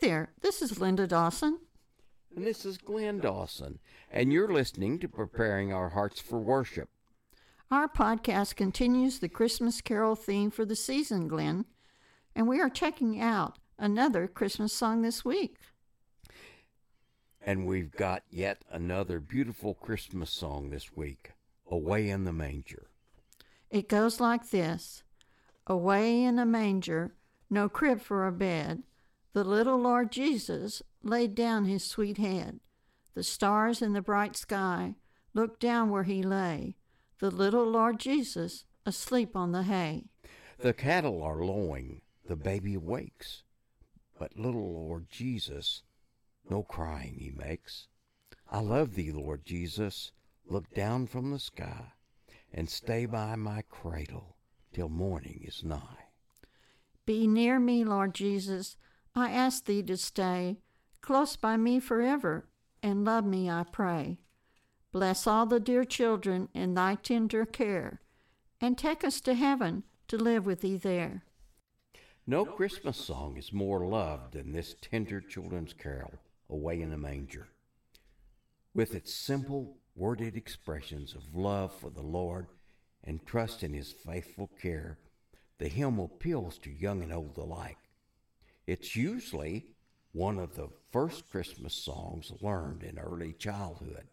there, this is Linda Dawson. And this is Glenn Dawson, and you're listening to Preparing Our Hearts for Worship. Our podcast continues the Christmas Carol theme for the season, Glenn, and we are checking out another Christmas song this week. And we've got yet another beautiful Christmas song this week Away in the Manger. It goes like this Away in a manger, no crib for a bed, the little Lord Jesus laid down his sweet head. The stars in the bright sky looked down where he lay, the little Lord Jesus asleep on the hay. The cattle are lowing, the baby wakes, but little Lord Jesus, no crying he makes. I love thee, Lord Jesus, look down from the sky, and stay by my cradle till morning is nigh. Be near me, Lord Jesus, I ask thee to stay close by me forever, and love me, I pray. Bless all the dear children in thy tender care, and take us to heaven to live with thee there. No Christmas song is more loved than this tender children's carol, Away in a Manger. With its simple, worded expressions of love for the Lord and trust in his faithful care, the hymn appeals to young and old alike. It's usually one of the first Christmas songs learned in early childhood.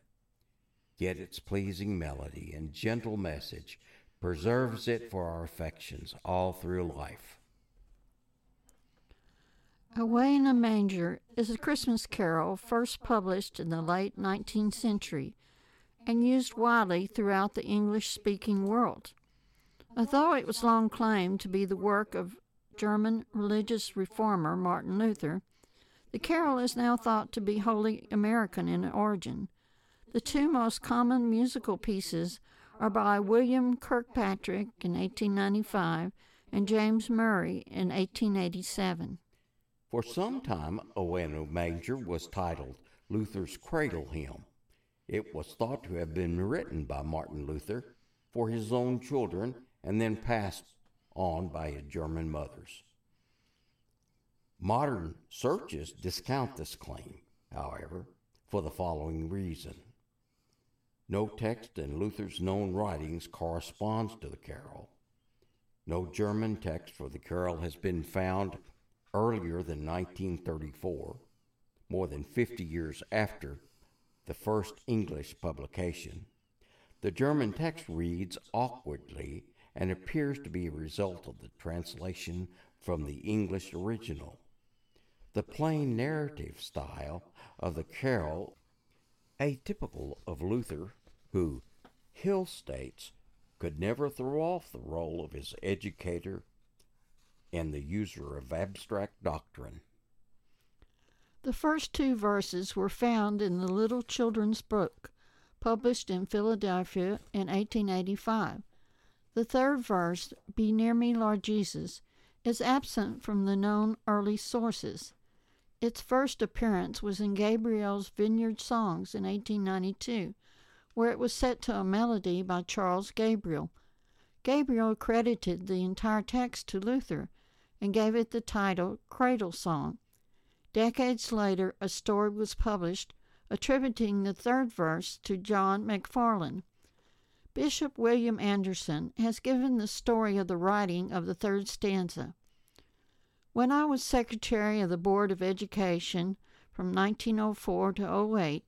Yet its pleasing melody and gentle message preserves it for our affections all through life. Away in a Manger is a Christmas carol first published in the late 19th century and used widely throughout the English speaking world. Although it was long claimed to be the work of German religious reformer Martin Luther, the carol is now thought to be wholly American in origin. The two most common musical pieces are by William Kirkpatrick in 1895 and James Murray in 1887. For some time, in a was titled Luther's Cradle Hymn. It was thought to have been written by Martin Luther for his own children and then passed on by his German mothers. Modern searches discount this claim, however, for the following reason. No text in Luther's known writings corresponds to the carol. No German text for the carol has been found earlier than 1934, more than 50 years after the first English publication. The German text reads awkwardly and appears to be a result of the translation from the English original. The plain narrative style of the carol, atypical of Luther, who, Hill states, could never throw off the role of his educator and the user of abstract doctrine. The first two verses were found in the Little Children's Book, published in Philadelphia in 1885. The third verse, Be near me, Lord Jesus, is absent from the known early sources. Its first appearance was in Gabriel's Vineyard Songs in 1892, where it was set to a melody by Charles Gabriel. Gabriel credited the entire text to Luther and gave it the title Cradle Song. Decades later, a story was published attributing the third verse to John McFarland. Bishop William Anderson has given the story of the writing of the third stanza. When I was Secretary of the Board of Education from 1904 to 08,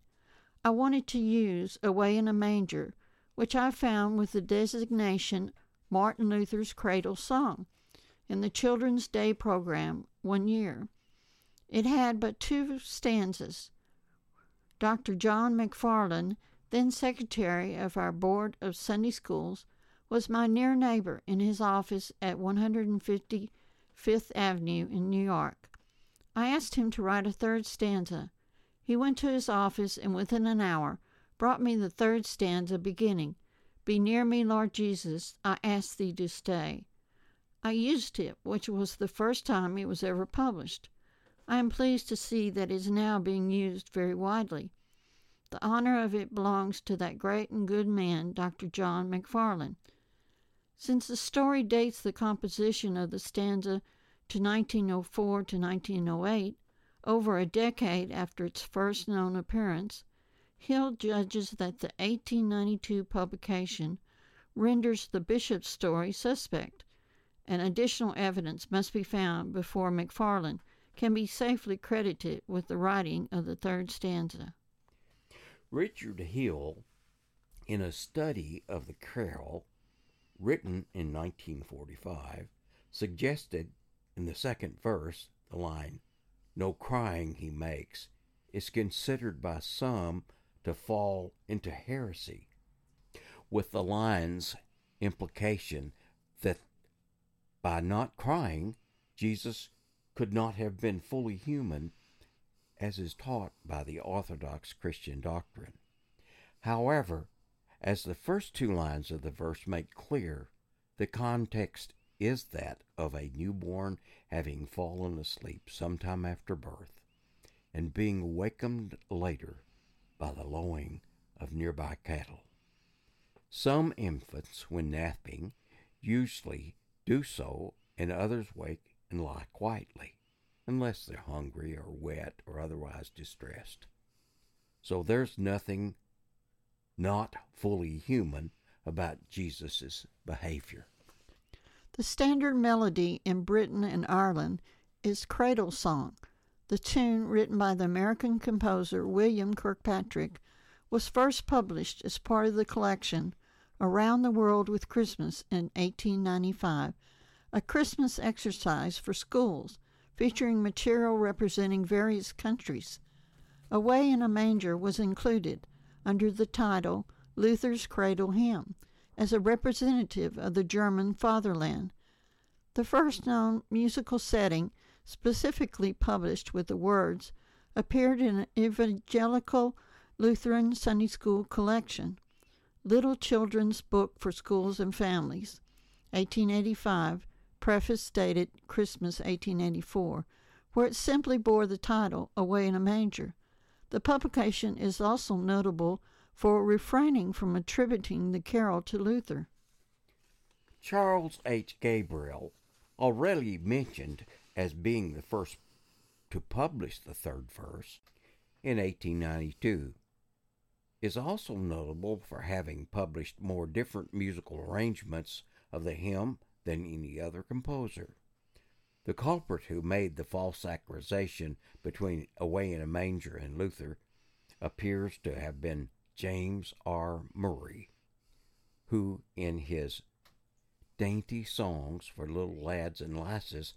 I wanted to use Away in a Manger, which I found with the designation Martin Luther's Cradle Song in the Children's Day program one year. It had but two stanzas. Dr. John McFarland then secretary of our Board of Sunday Schools, was my near neighbor in his office at 155th Avenue in New York. I asked him to write a third stanza. He went to his office and within an hour brought me the third stanza beginning, Be near me, Lord Jesus, I ask thee to stay. I used it, which was the first time it was ever published. I am pleased to see that it is now being used very widely. The honor of it belongs to that great and good man, Dr. John McFarland. Since the story dates the composition of the stanza to 1904 to 1908, over a decade after its first known appearance, Hill judges that the 1892 publication renders the bishop's story suspect, and additional evidence must be found before McFarland can be safely credited with the writing of the third stanza. Richard Hill, in a study of the carol written in 1945, suggested in the second verse the line, No crying he makes, is considered by some to fall into heresy, with the line's implication that by not crying, Jesus could not have been fully human, as is taught by the Orthodox Christian doctrine. However, as the first two lines of the verse make clear, the context is that of a newborn having fallen asleep sometime after birth and being awakened later by the lowing of nearby cattle. Some infants, when napping, usually do so, and others wake and lie quietly, unless they're hungry or wet or otherwise distressed. So there's nothing not fully human about Jesus' behavior. The standard melody in Britain and Ireland is Cradle Song. The tune, written by the American composer William Kirkpatrick, was first published as part of the collection Around the World with Christmas in 1895, a Christmas exercise for schools featuring material representing various countries. Away in a Manger was included under the title Luther's Cradle Hymn as a representative of the German fatherland. The first known musical setting, specifically published with the words, appeared in an Evangelical Lutheran Sunday School collection, Little Children's Book for Schools and Families, 1885, preface dated Christmas 1884, where it simply bore the title Away in a Manger. The publication is also notable for refraining from attributing the carol to Luther. Charles H. Gabriel, already mentioned as being the first to publish the third verse in 1892, is also notable for having published more different musical arrangements of the hymn than any other composer. The culprit who made the false accusation between Away in a Manger and Luther appears to have been James R. Murray, who, in his Dainty Songs for Little Lads and Lasses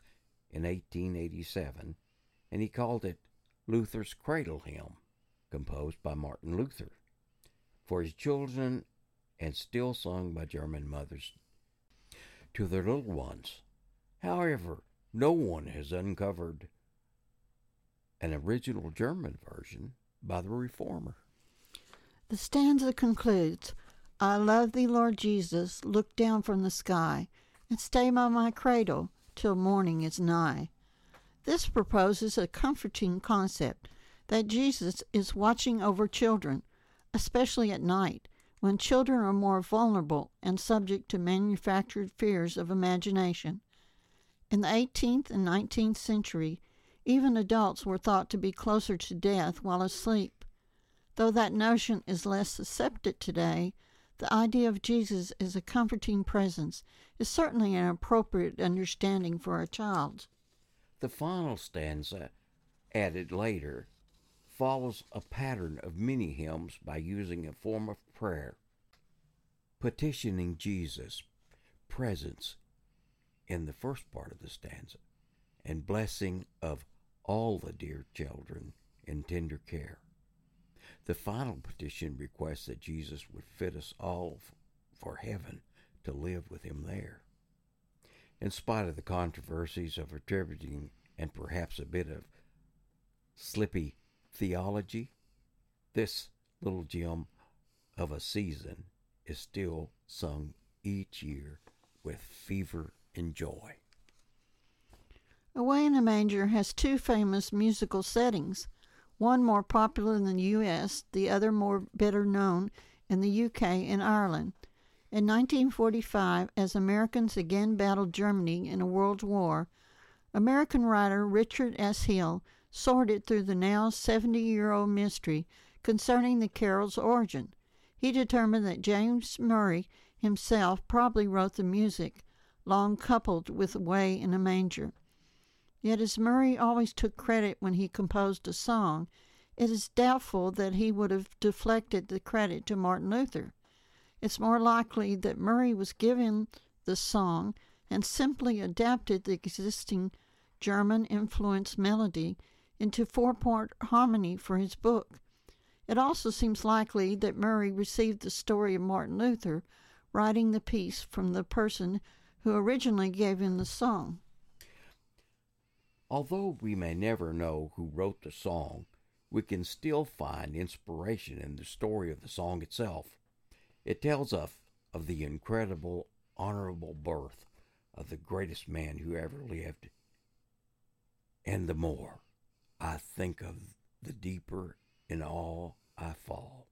in 1887, and he called it Luther's Cradle Hymn, composed by Martin Luther, for his children and still sung by German mothers to their little ones. However, no one has uncovered an original German version by the Reformer. The stanza concludes I love thee, Lord Jesus, look down from the sky, and stay by my cradle till morning is nigh. This proposes a comforting concept that Jesus is watching over children, especially at night, when children are more vulnerable and subject to manufactured fears of imagination. In the 18th and 19th century, even adults were thought to be closer to death while asleep Though that notion is less accepted today, the idea of Jesus as a comforting presence is certainly an appropriate understanding for a child. The final stanza, added later, follows a pattern of many hymns by using a form of prayer, petitioning Jesus' presence in the first part of the stanza and blessing of all the dear children in tender care. The final petition requests that Jesus would fit us all for heaven to live with him there. In spite of the controversies of attributing and perhaps a bit of slippy theology, this little gem of a season is still sung each year with fever and joy. Away in a Manger has two famous musical settings one more popular in the US, the other more better known in the UK and Ireland. In 1945, as Americans again battled Germany in a world war, American writer Richard S. Hill sorted through the now 70 year old mystery concerning the carol's origin. He determined that James Murray himself probably wrote the music, long coupled with Away in a Manger. Yet, as Murray always took credit when he composed a song, it is doubtful that he would have deflected the credit to Martin Luther. It's more likely that Murray was given the song and simply adapted the existing German influenced melody into four part harmony for his book. It also seems likely that Murray received the story of Martin Luther writing the piece from the person who originally gave him the song. Although we may never know who wrote the song, we can still find inspiration in the story of the song itself. It tells us of the incredible, honorable birth of the greatest man who ever lived. And the more I think of, the deeper in awe I fall.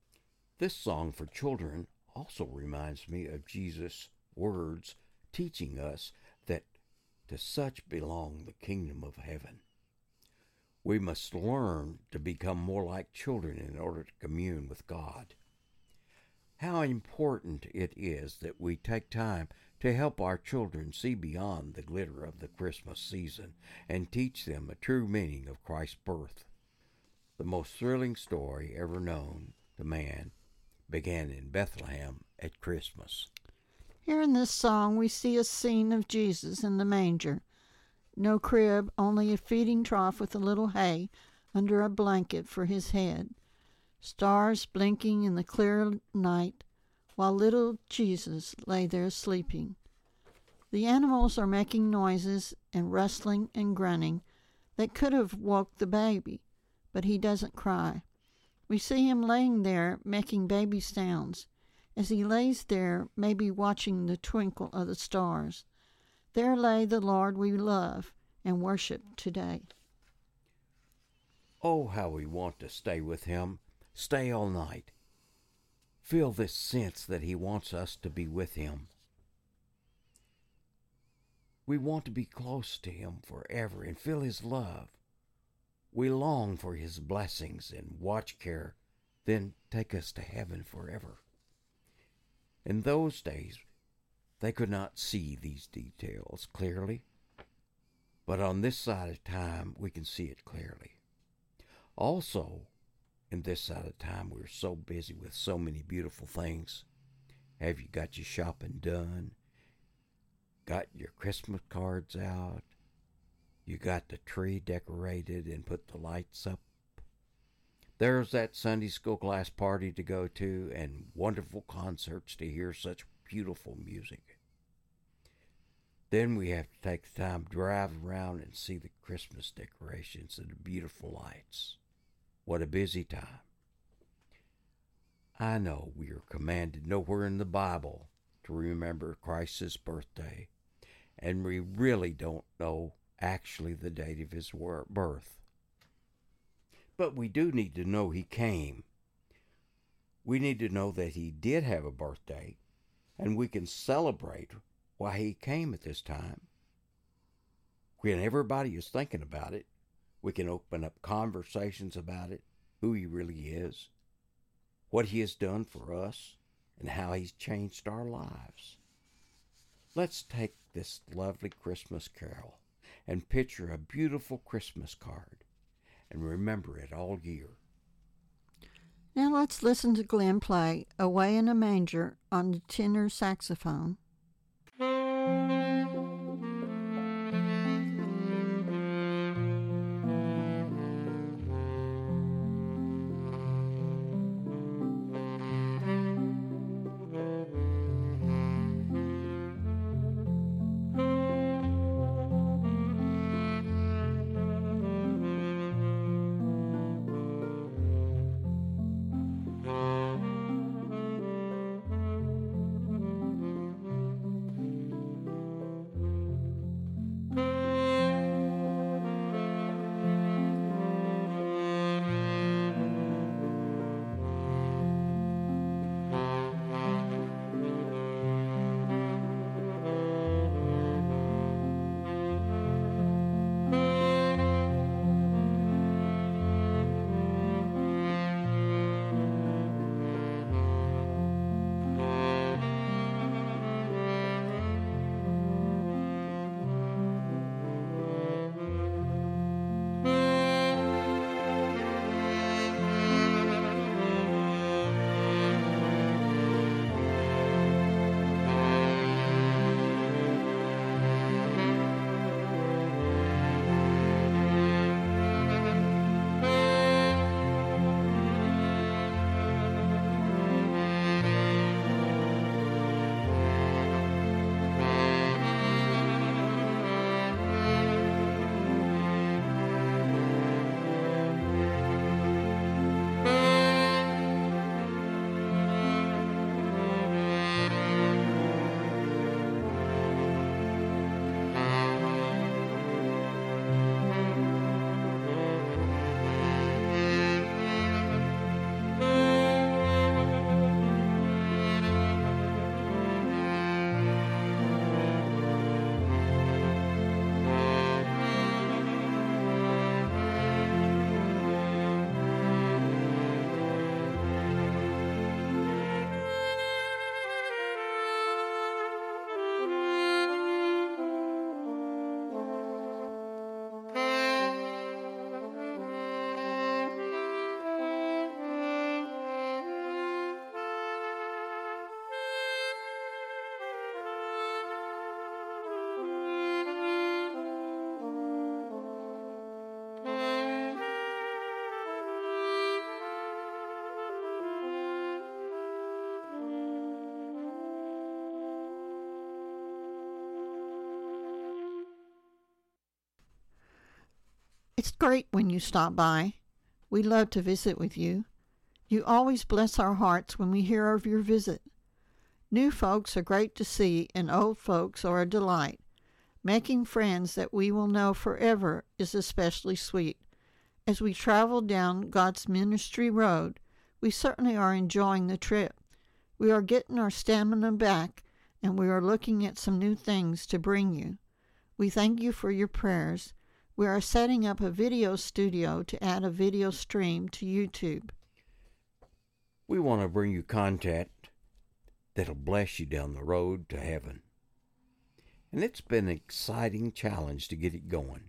This song for children also reminds me of Jesus' words teaching us that to such belong the kingdom of heaven. We must learn to become more like children in order to commune with God. How important it is that we take time to help our children see beyond the glitter of the Christmas season and teach them a true meaning of Christ's birth. The most thrilling story ever known to man began in Bethlehem at Christmas. Here in this song, we see a scene of Jesus in the manger. No crib, only a feeding trough with a little hay under a blanket for his head. Stars blinking in the clear night while little Jesus lay there sleeping. The animals are making noises and rustling and grunting that could have woke the baby, but he doesn't cry. We see him laying there making baby sounds. As he lays there, maybe watching the twinkle of the stars. There lay the Lord we love and worship today. Oh, how we want to stay with him, stay all night feel this sense that He wants us to be with Him. We want to be close to Him forever and feel His love. We long for His blessings and watch care, then take us to heaven forever. In those days, they could not see these details clearly, but on this side of time, we can see it clearly. Also, in this side of time, we're so busy with so many beautiful things. Have you got your shopping done? Got your Christmas cards out? You got the tree decorated and put the lights up? There's that Sunday school class party to go to and wonderful concerts to hear such beautiful music. Then we have to take the time to drive around and see the Christmas decorations and the beautiful lights. What a busy time. I know we are commanded nowhere in the Bible to remember Christ's birthday, and we really don't know actually the date of his birth. But we do need to know he came. We need to know that he did have a birthday, and we can celebrate why he came at this time. When everybody is thinking about it, we can open up conversations about it, who He really is, what He has done for us, and how He's changed our lives. Let's take this lovely Christmas carol and picture a beautiful Christmas card and remember it all year. Now let's listen to Glenn play Away in a Manger on the tenor saxophone. It's great when you stop by. We love to visit with you. You always bless our hearts when we hear of your visit. New folks are great to see, and old folks are a delight. Making friends that we will know forever is especially sweet. As we travel down God's ministry road, we certainly are enjoying the trip. We are getting our stamina back, and we are looking at some new things to bring you. We thank you for your prayers. We are setting up a video studio to add a video stream to YouTube. We want to bring you content that'll bless you down the road to heaven. And it's been an exciting challenge to get it going.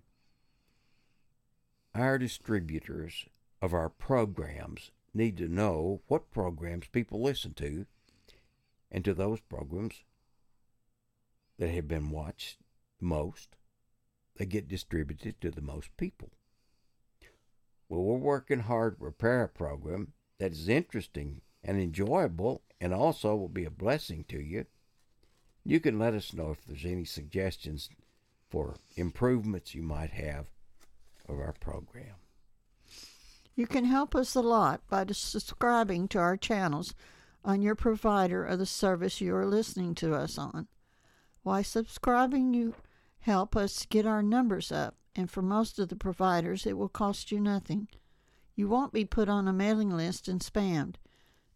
Our distributors of our programs need to know what programs people listen to and to those programs that have been watched most, get distributed to the most people. Well, we're working hard to prepare a program that is interesting and enjoyable and also will be a blessing to you. You can let us know if there's any suggestions for improvements you might have of our program. You can help us a lot by subscribing to our channels on your provider of the service you are listening to us on. Why subscribing you help us get our numbers up, and for most of the providers it will cost you nothing. You won't be put on a mailing list and spammed.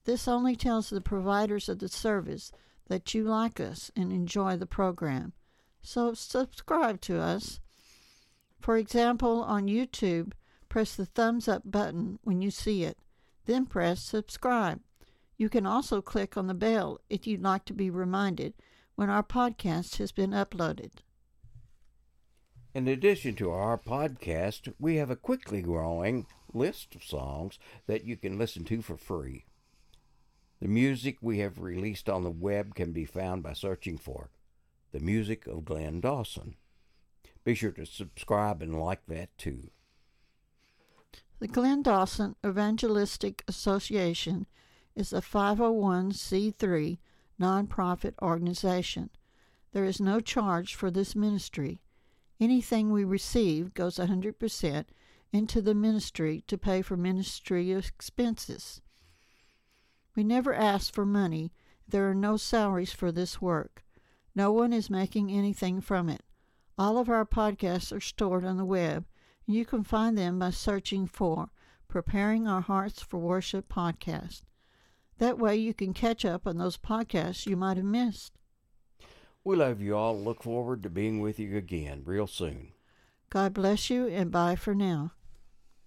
This only tells the providers of the service that you like us and enjoy the program. So subscribe to us. For example, on YouTube, press the thumbs up button when you see it, then press subscribe. You can also click on the bell if you'd like to be reminded when our podcast has been uploaded. In addition to our podcast, we have a quickly growing list of songs that you can listen to for free. The music we have released on the web can be found by searching for The Music of Glenn Dawson. Be sure to subscribe and like that too. The Glenn Dawson Evangelistic Association is a 501c3 nonprofit organization. There is no charge for this ministry. Anything we receive goes 100% into the ministry to pay for ministry expenses. We never ask for money. There are no salaries for this work. No one is making anything from it. All of our podcasts are stored on the web, and you can find them by searching for Preparing Our Hearts for Worship podcast. That way you can catch up on those podcasts you might have missed. We love you all. Look forward to being with you again real soon. God bless you and bye for now.